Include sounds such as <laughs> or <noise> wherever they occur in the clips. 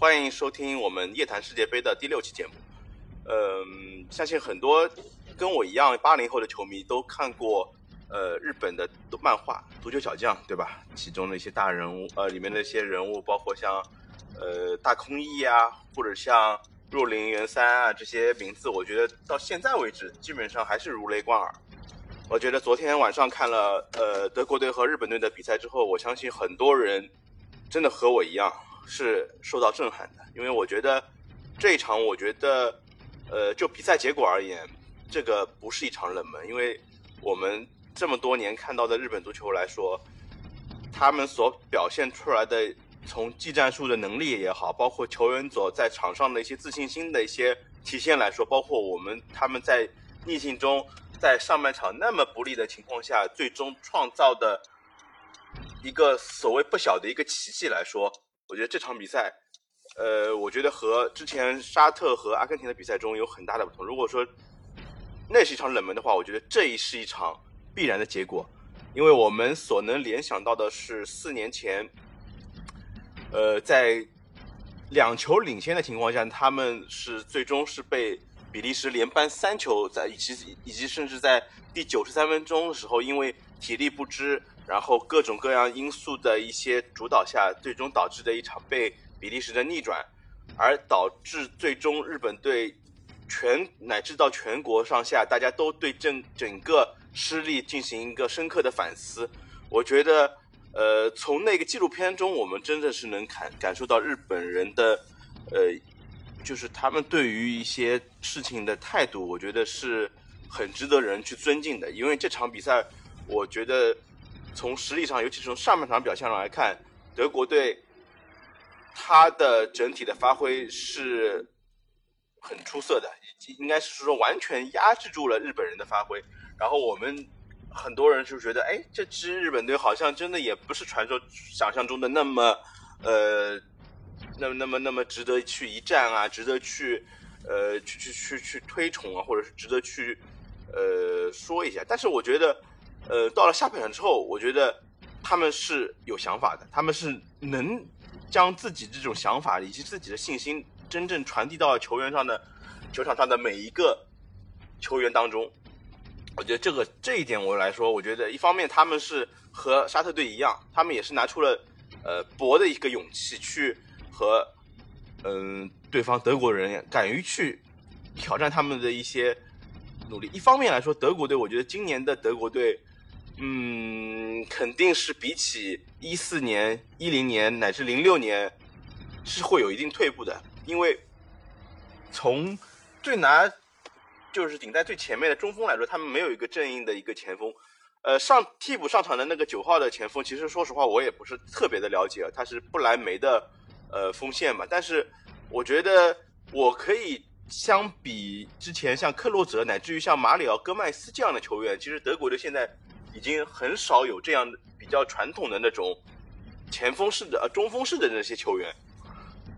欢迎收听我们夜谈世界杯的第六期节目。嗯，相信很多跟我一样八零后的球迷都看过呃日本的漫画《足球小将》，对吧？其中的一些大人物，呃，里面的一些人物，包括像呃大空翼啊，或者像若林元三啊这些名字，我觉得到现在为止基本上还是如雷贯耳。我觉得昨天晚上看了呃德国队和日本队的比赛之后，我相信很多人真的和我一样。是受到震撼的，因为我觉得这一场，我觉得，呃，就比赛结果而言，这个不是一场冷门，因为我们这么多年看到的日本足球来说，他们所表现出来的从技战术的能力也好，包括球员所在场上的一些自信心的一些体现来说，包括我们他们在逆境中，在上半场那么不利的情况下，最终创造的一个所谓不小的一个奇迹来说。我觉得这场比赛，呃，我觉得和之前沙特和阿根廷的比赛中有很大的不同。如果说那是一场冷门的话，我觉得这一是一场必然的结果，因为我们所能联想到的是四年前，呃，在两球领先的情况下，他们是最终是被比利时连扳三球，在以及以及甚至在第九十三分钟的时候，因为体力不支。然后各种各样因素的一些主导下，最终导致的一场被比利时的逆转，而导致最终日本队全乃至到全国上下，大家都对整整个失利进行一个深刻的反思。我觉得，呃，从那个纪录片中，我们真的是能感感受到日本人的，呃，就是他们对于一些事情的态度，我觉得是很值得人去尊敬的。因为这场比赛，我觉得。从实力上，尤其是从上半场表现上来看，德国队他的整体的发挥是很出色的，应该是说完全压制住了日本人的发挥。然后我们很多人就觉得，哎，这支日本队好像真的也不是传说想象中的那么呃，那么那么那么值得去一战啊，值得去呃去去去去推崇啊，或者是值得去呃说一下。但是我觉得。呃，到了下半场之后，我觉得他们是有想法的，他们是能将自己这种想法以及自己的信心真正传递到球员上的球场上的每一个球员当中。我觉得这个这一点我来说，我觉得一方面他们是和沙特队一样，他们也是拿出了呃搏的一个勇气去和嗯对方德国人敢于去挑战他们的一些努力。一方面来说，德国队，我觉得今年的德国队。嗯，肯定是比起一四年、一零年乃至零六年，是会有一定退步的。因为从最拿就是顶在最前面的中锋来说，他们没有一个正印的一个前锋。呃，上替补上场的那个九号的前锋，其实说实话我也不是特别的了解，他是不来梅的呃锋线嘛。但是我觉得我可以相比之前像克洛泽乃至于像马里奥戈麦斯这样的球员，其实德国队现在。已经很少有这样的比较传统的那种前锋式的、呃中锋式的那些球员。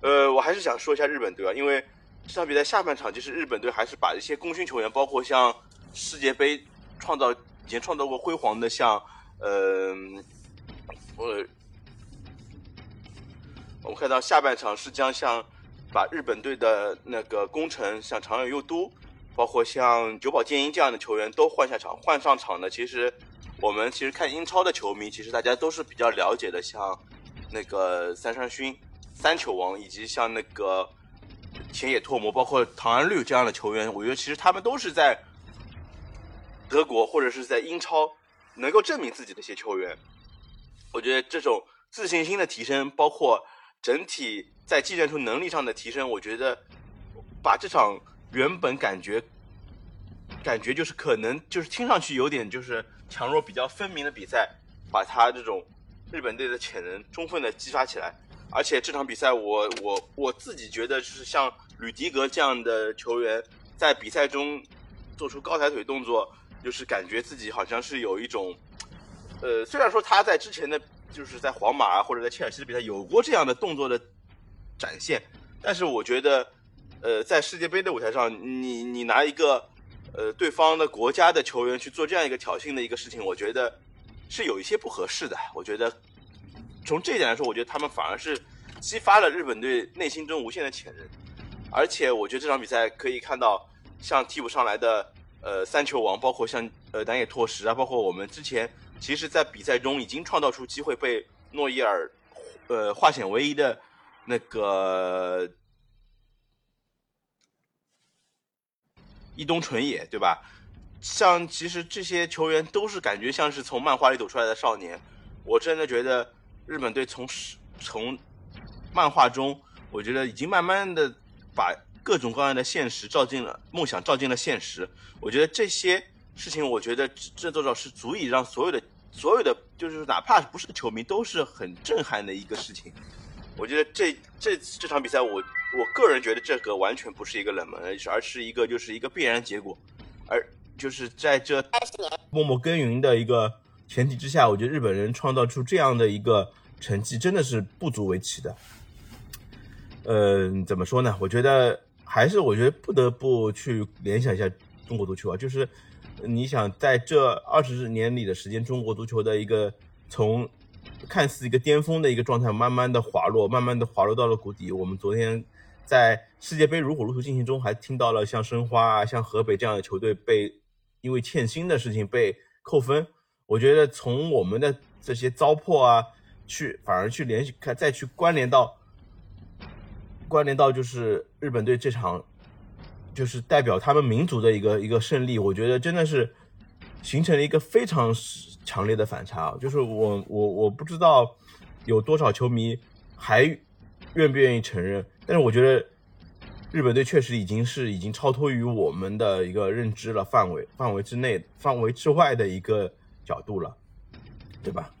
呃，我还是想说一下日本队啊，因为这场比赛下半场，其实日本队还是把一些功勋球员，包括像世界杯创造以前创造过辉煌的，像呃，我我们看到下半场是将像把日本队的那个功臣，像长远佑都，包括像久保建英这样的球员都换下场，换上场的其实。我们其实看英超的球迷，其实大家都是比较了解的，像那个三山勋三球王，以及像那个田野拓磨，包括唐安绿这样的球员，我觉得其实他们都是在德国或者是在英超能够证明自己的一些球员。我觉得这种自信心的提升，包括整体在技战术能力上的提升，我觉得把这场原本感觉感觉就是可能就是听上去有点就是。强弱比较分明的比赛，把他这种日本队的潜能充分的激发起来。而且这场比赛，我我我自己觉得，就是像吕迪格这样的球员，在比赛中做出高抬腿动作，就是感觉自己好像是有一种，呃，虽然说他在之前的就是在皇马啊或者在切尔西的比赛有过这样的动作的展现，但是我觉得，呃，在世界杯的舞台上，你你拿一个。呃，对方的国家的球员去做这样一个挑衅的一个事情，我觉得是有一些不合适的。我觉得从这一点来说，我觉得他们反而是激发了日本队内心中无限的潜能。而且我觉得这场比赛可以看到，像替补上来的呃三球王，包括像呃南野拓实啊，包括我们之前其实，在比赛中已经创造出机会被诺伊尔呃化险为夷的那个伊东纯也，对吧？像其实这些球员都是感觉像是从漫画里走出来的少年。我真的觉得日本队从从漫画中，我觉得已经慢慢的。把各种各样的现实照进了梦想，照进了现实。我觉得这些事情，我觉得这多少是足以让所有的所有的，就是哪怕不是球迷，都是很震撼的一个事情。我觉得这这这场比赛，我我个人觉得这个完全不是一个冷门，而是一个就是一个必然结果。而就是在这默默耕耘的一个前提之下，我觉得日本人创造出这样的一个成绩，真的是不足为奇的。嗯，怎么说呢？我觉得还是，我觉得不得不去联想一下中国足球啊。就是你想在这二十年里的时间，中国足球的一个从看似一个巅峰的一个状态，慢慢的滑落，慢慢的滑落到了谷底。我们昨天在世界杯如火如荼进行中，还听到了像申花啊、像河北这样的球队被因为欠薪的事情被扣分。我觉得从我们的这些糟粕啊，去反而去联系看，再去关联到。关联到就是日本队这场，就是代表他们民族的一个一个胜利，我觉得真的是形成了一个非常强烈的反差啊。就是我我我不知道有多少球迷还愿不愿意承认，但是我觉得日本队确实已经是已经超脱于我们的一个认知了范围范围之内范围之外的一个角度了，对吧？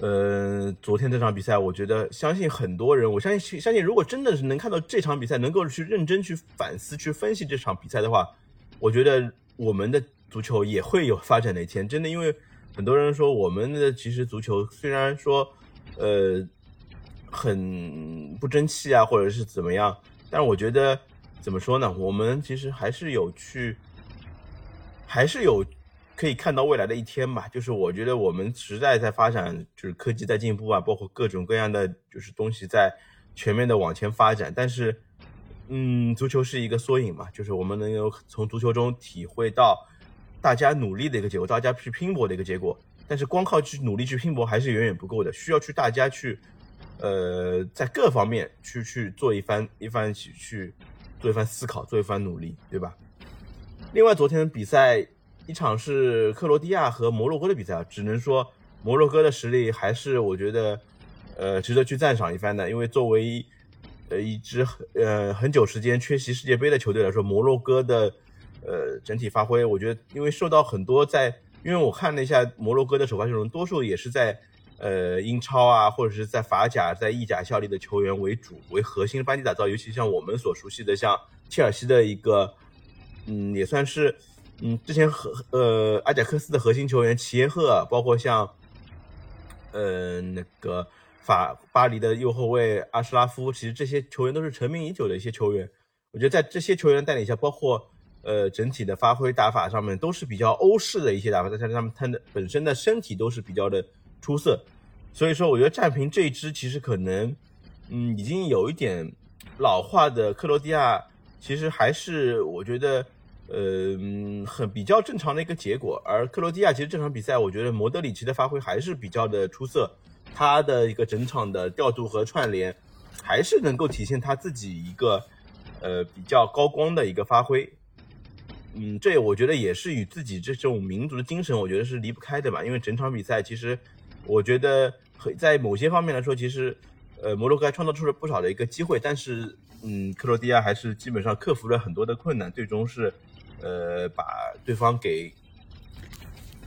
呃，昨天这场比赛，我觉得相信很多人，我相信相信，如果真的是能看到这场比赛，能够去认真去反思、去分析这场比赛的话，我觉得我们的足球也会有发展的一天。真的，因为很多人说我们的其实足球虽然说呃很不争气啊，或者是怎么样，但我觉得怎么说呢？我们其实还是有去，还是有。可以看到未来的一天吧，就是我觉得我们时代在发展，就是科技在进步啊，包括各种各样的就是东西在全面的往前发展。但是，嗯，足球是一个缩影嘛，就是我们能有从足球中体会到大家努力的一个结果，大家去拼搏的一个结果。但是光靠去努力去拼搏还是远远不够的，需要去大家去，呃，在各方面去去做一番一番去去做一番思考，做一番努力，对吧？另外，昨天比赛。一场是克罗地亚和摩洛哥的比赛，只能说摩洛哥的实力还是我觉得，呃，值得去赞赏一番的。因为作为呃一支呃很久时间缺席世界杯的球队来说，摩洛哥的呃整体发挥，我觉得因为受到很多在，因为我看了一下摩洛哥的首发阵容，多数也是在呃英超啊或者是在法甲、在意甲效力的球员为主为核心班底打造，尤其像我们所熟悉的像切尔西的一个，嗯，也算是。嗯，之前和呃阿贾克斯的核心球员齐耶赫，包括像，呃那个法巴黎的右后卫阿什拉夫，其实这些球员都是成名已久的一些球员。我觉得在这些球员的带领下，包括呃整体的发挥打法上面都是比较欧式的一些打法，再加上他们他的本身的身体都是比较的出色。所以说，我觉得战平这一支其实可能，嗯，已经有一点老化的克罗地亚，其实还是我觉得。呃，很比较正常的一个结果。而克罗地亚其实这场比赛，我觉得莫德里奇的发挥还是比较的出色，他的一个整场的调度和串联，还是能够体现他自己一个呃比较高光的一个发挥。嗯，这我觉得也是与自己这种民族的精神，我觉得是离不开的吧。因为整场比赛其实，我觉得在某些方面来说，其实呃摩洛哥创造出了不少的一个机会，但是嗯克罗地亚还是基本上克服了很多的困难，最终是。呃，把对方给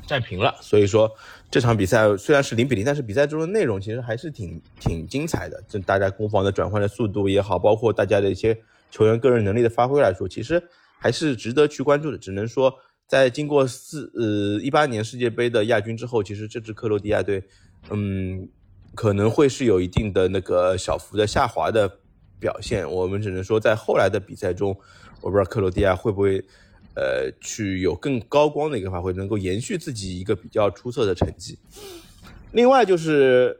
战平了，所以说这场比赛虽然是零比零，但是比赛中的内容其实还是挺挺精彩的。这大家攻防的转换的速度也好，包括大家的一些球员个人能力的发挥来说，其实还是值得去关注的。只能说，在经过四呃一八年世界杯的亚军之后，其实这支克罗地亚队，嗯，可能会是有一定的那个小幅的下滑的表现。我们只能说，在后来的比赛中，我不知道克罗地亚会不会。呃，去有更高光的一个发挥，能够延续自己一个比较出色的成绩。另外就是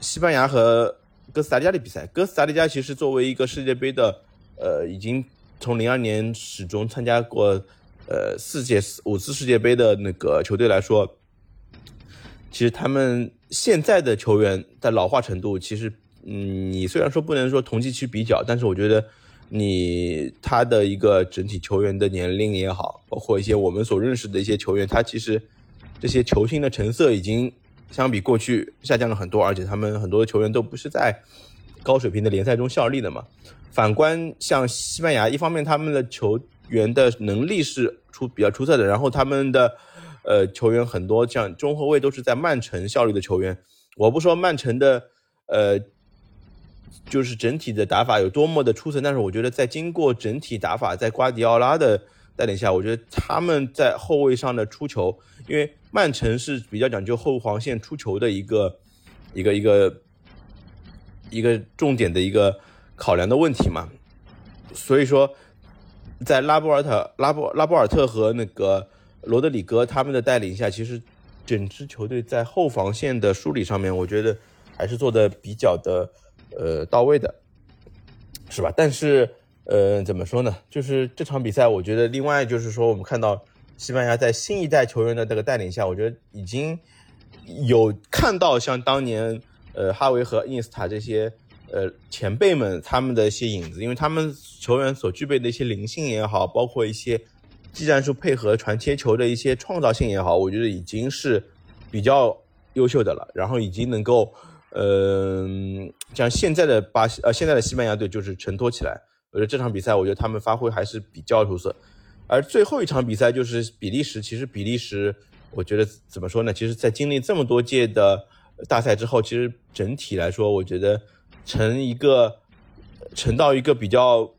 西班牙和哥斯达黎加的比赛。哥斯达黎加其实作为一个世界杯的，呃，已经从零二年始终参加过，呃，四届五次世界杯的那个球队来说，其实他们现在的球员的老化程度，其实，嗯，你虽然说不能说同期去比较，但是我觉得。你他的一个整体球员的年龄也好，包括一些我们所认识的一些球员，他其实这些球星的成色已经相比过去下降了很多，而且他们很多的球员都不是在高水平的联赛中效力的嘛。反观像西班牙，一方面他们的球员的能力是出比较出色的，然后他们的呃球员很多像中后卫都是在曼城效力的球员。我不说曼城的呃。就是整体的打法有多么的出色，但是我觉得在经过整体打法，在瓜迪奥拉的带领下，我觉得他们在后卫上的出球，因为曼城是比较讲究后防线出球的一个一个一个一个重点的一个考量的问题嘛，所以说在拉波尔特、拉波拉波尔特和那个罗德里戈他们的带领下，其实整支球队在后防线的梳理上面，我觉得还是做的比较的。呃，到位的，是吧？但是，呃，怎么说呢？就是这场比赛，我觉得另外就是说，我们看到西班牙在新一代球员的这个带领下，我觉得已经有看到像当年呃哈维和伊涅斯塔这些呃前辈们他们的一些影子，因为他们球员所具备的一些灵性也好，包括一些技战术配合传切球的一些创造性也好，我觉得已经是比较优秀的了，然后已经能够。嗯，像现在的巴西，呃，现在的西班牙队就是承托起来。我觉得这场比赛，我觉得他们发挥还是比较出色。而最后一场比赛就是比利时，其实比利时，我觉得怎么说呢？其实，在经历这么多届的大赛之后，其实整体来说，我觉得成一个成到一个比较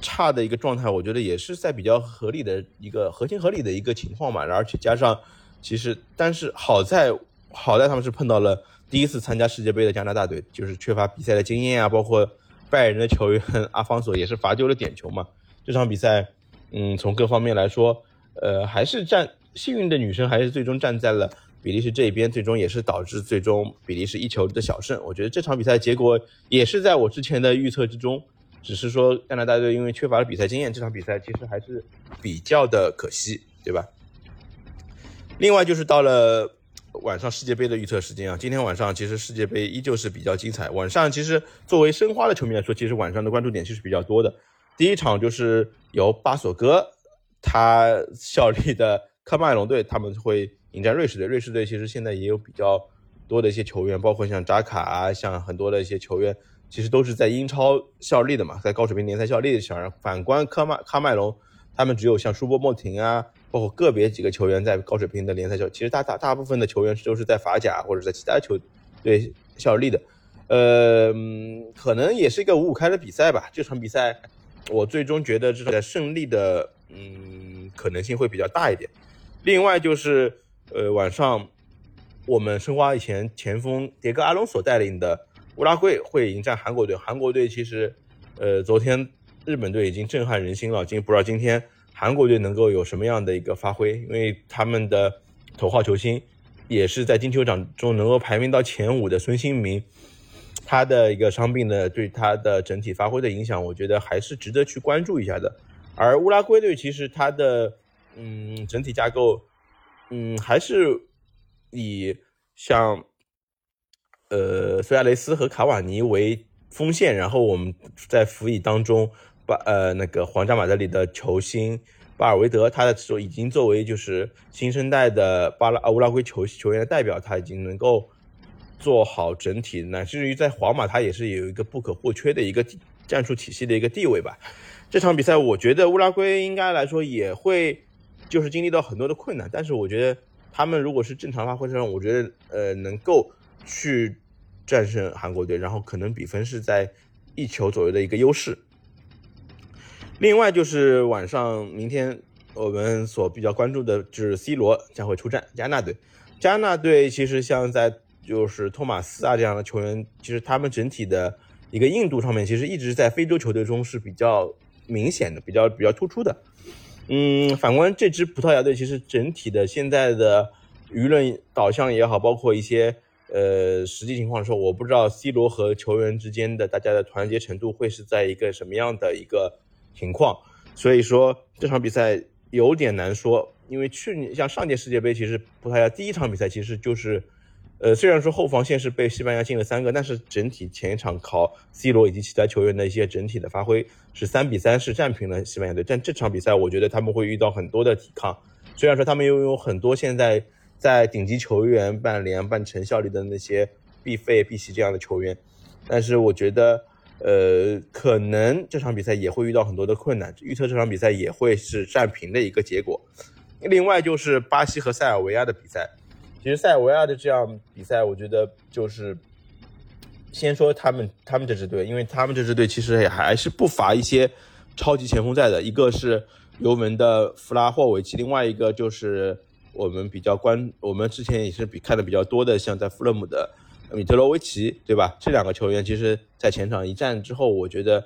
差的一个状态，我觉得也是在比较合理的一个合情合理的一个情况嘛。而且加上，其实但是好在好在他们是碰到了。第一次参加世界杯的加拿大队，就是缺乏比赛的经验啊，包括拜仁的球员阿方索也是罚丢了点球嘛。这场比赛，嗯，从各方面来说，呃，还是站幸运的女生还是最终站在了比利时这一边，最终也是导致最终比利时一球的小胜。我觉得这场比赛结果也是在我之前的预测之中，只是说加拿大队因为缺乏了比赛经验，这场比赛其实还是比较的可惜，对吧？另外就是到了。晚上世界杯的预测时间啊，今天晚上其实世界杯依旧是比较精彩。晚上其实作为申花的球迷来说，其实晚上的关注点其实比较多的。第一场就是由巴索戈他效力的科迈龙队，他们会迎战瑞士队。瑞士队其实现在也有比较多的一些球员，包括像扎卡啊，像很多的一些球员，其实都是在英超效力的嘛，在高水平联赛效力的小人。反观科迈科迈隆，他们只有像舒波莫廷啊。包括个别几个球员在高水平的联赛球，其实大大大部分的球员都是在法甲或者在其他球队效力的，呃，可能也是一个五五开的比赛吧。这场比赛，我最终觉得这场胜利的嗯可能性会比较大一点。另外就是呃晚上我们申花以前前锋迭戈阿隆索带领的乌拉圭会迎战韩国队。韩国队其实呃昨天日本队已经震撼人心了，今不知道今天。韩国队能够有什么样的一个发挥？因为他们的头号球星也是在金球奖中能够排名到前五的孙兴民，他的一个伤病呢，对他的整体发挥的影响，我觉得还是值得去关注一下的。而乌拉圭队其实他的嗯整体架构，嗯还是以像呃苏亚雷斯和卡瓦尼为锋线，然后我们在辅以当中。巴呃那个皇家马德里的球星巴尔维德，他的时候已经作为就是新生代的巴拉乌拉圭球球员的代表，他已经能够做好整体，乃至于在皇马他也是有一个不可或缺的一个战术体系的一个地位吧。这场比赛我觉得乌拉圭应该来说也会就是经历到很多的困难，但是我觉得他们如果是正常发挥上，我觉得呃能够去战胜韩国队，然后可能比分是在一球左右的一个优势。另外就是晚上，明天我们所比较关注的就是 C 罗将会出战加纳队。加纳队其实像在就是托马斯啊这样的球员，其实他们整体的一个硬度上面，其实一直在非洲球队中是比较明显的、比较比较突出的。嗯，反观这支葡萄牙队，其实整体的现在的舆论导向也好，包括一些呃实际情况的时候，我不知道 C 罗和球员之间的大家的团结程度会是在一个什么样的一个情况，所以说这场比赛有点难说，因为去年像上届世界杯，其实葡萄牙第一场比赛其实就是。呃，虽然说后防线是被西班牙进了三个，但是整体前一场靠 C 罗以及其他球员的一些整体的发挥是三比三是战平了西班牙队。但这场比赛，我觉得他们会遇到很多的抵抗。虽然说他们拥有很多现在在顶级球员半联半成效力的那些必费、毕西这样的球员，但是我觉得，呃，可能这场比赛也会遇到很多的困难。预测这场比赛也会是战平的一个结果。另外就是巴西和塞尔维亚的比赛。其实塞尔维亚的这样比赛，我觉得就是先说他们他们这支队，因为他们这支队其实也还是不乏一些超级前锋在的。一个是尤文的弗拉霍维奇，另外一个就是我们比较关，我们之前也是比看的比较多的，像在弗勒姆的米特罗维奇，对吧？这两个球员其实，在前场一战之后，我觉得，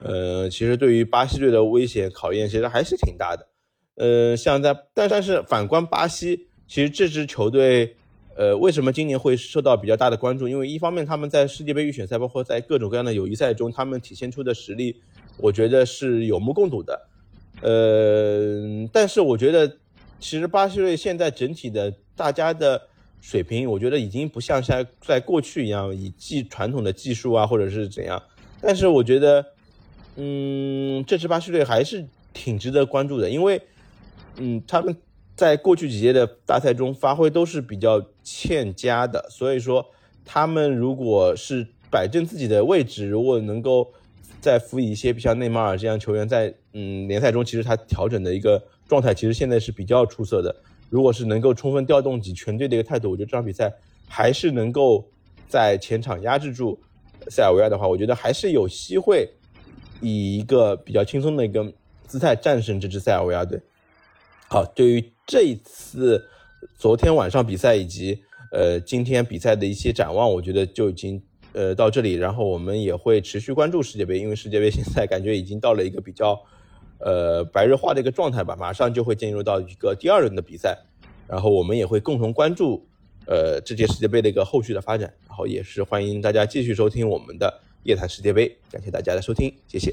呃，其实对于巴西队的危险考验，其实还是挺大的。呃，像在但但是反观巴西。其实这支球队，呃，为什么今年会受到比较大的关注？因为一方面他们在世界杯预选赛，包括在各种各样的友谊赛中，他们体现出的实力，我觉得是有目共睹的。呃，但是我觉得，其实巴西队现在整体的大家的水平，我觉得已经不像在在过去一样以技传统的技术啊，或者是怎样。但是我觉得，嗯，这支巴西队还是挺值得关注的，因为，嗯，他们。在过去几届的大赛中，发挥都是比较欠佳的，所以说他们如果是摆正自己的位置，如果能够再辅以一些，像内马尔这样球员在嗯联赛中，其实他调整的一个状态，其实现在是比较出色的。如果是能够充分调动起全队的一个态度，我觉得这场比赛还是能够在前场压制住塞尔维亚的话，我觉得还是有机会以一个比较轻松的一个姿态战胜这支塞尔维亚队。好，对于这一次昨天晚上比赛以及呃今天比赛的一些展望，我觉得就已经呃到这里。然后我们也会持续关注世界杯，因为世界杯 <laughs> 现在感觉已经到了一个比较呃白热化的一个状态吧，马上就会进入到一个第二轮的比赛。然后我们也会共同关注呃这届世界杯的一个后续的发展。然后也是欢迎大家继续收听我们的夜谈世界杯，感谢大家的收听，谢谢。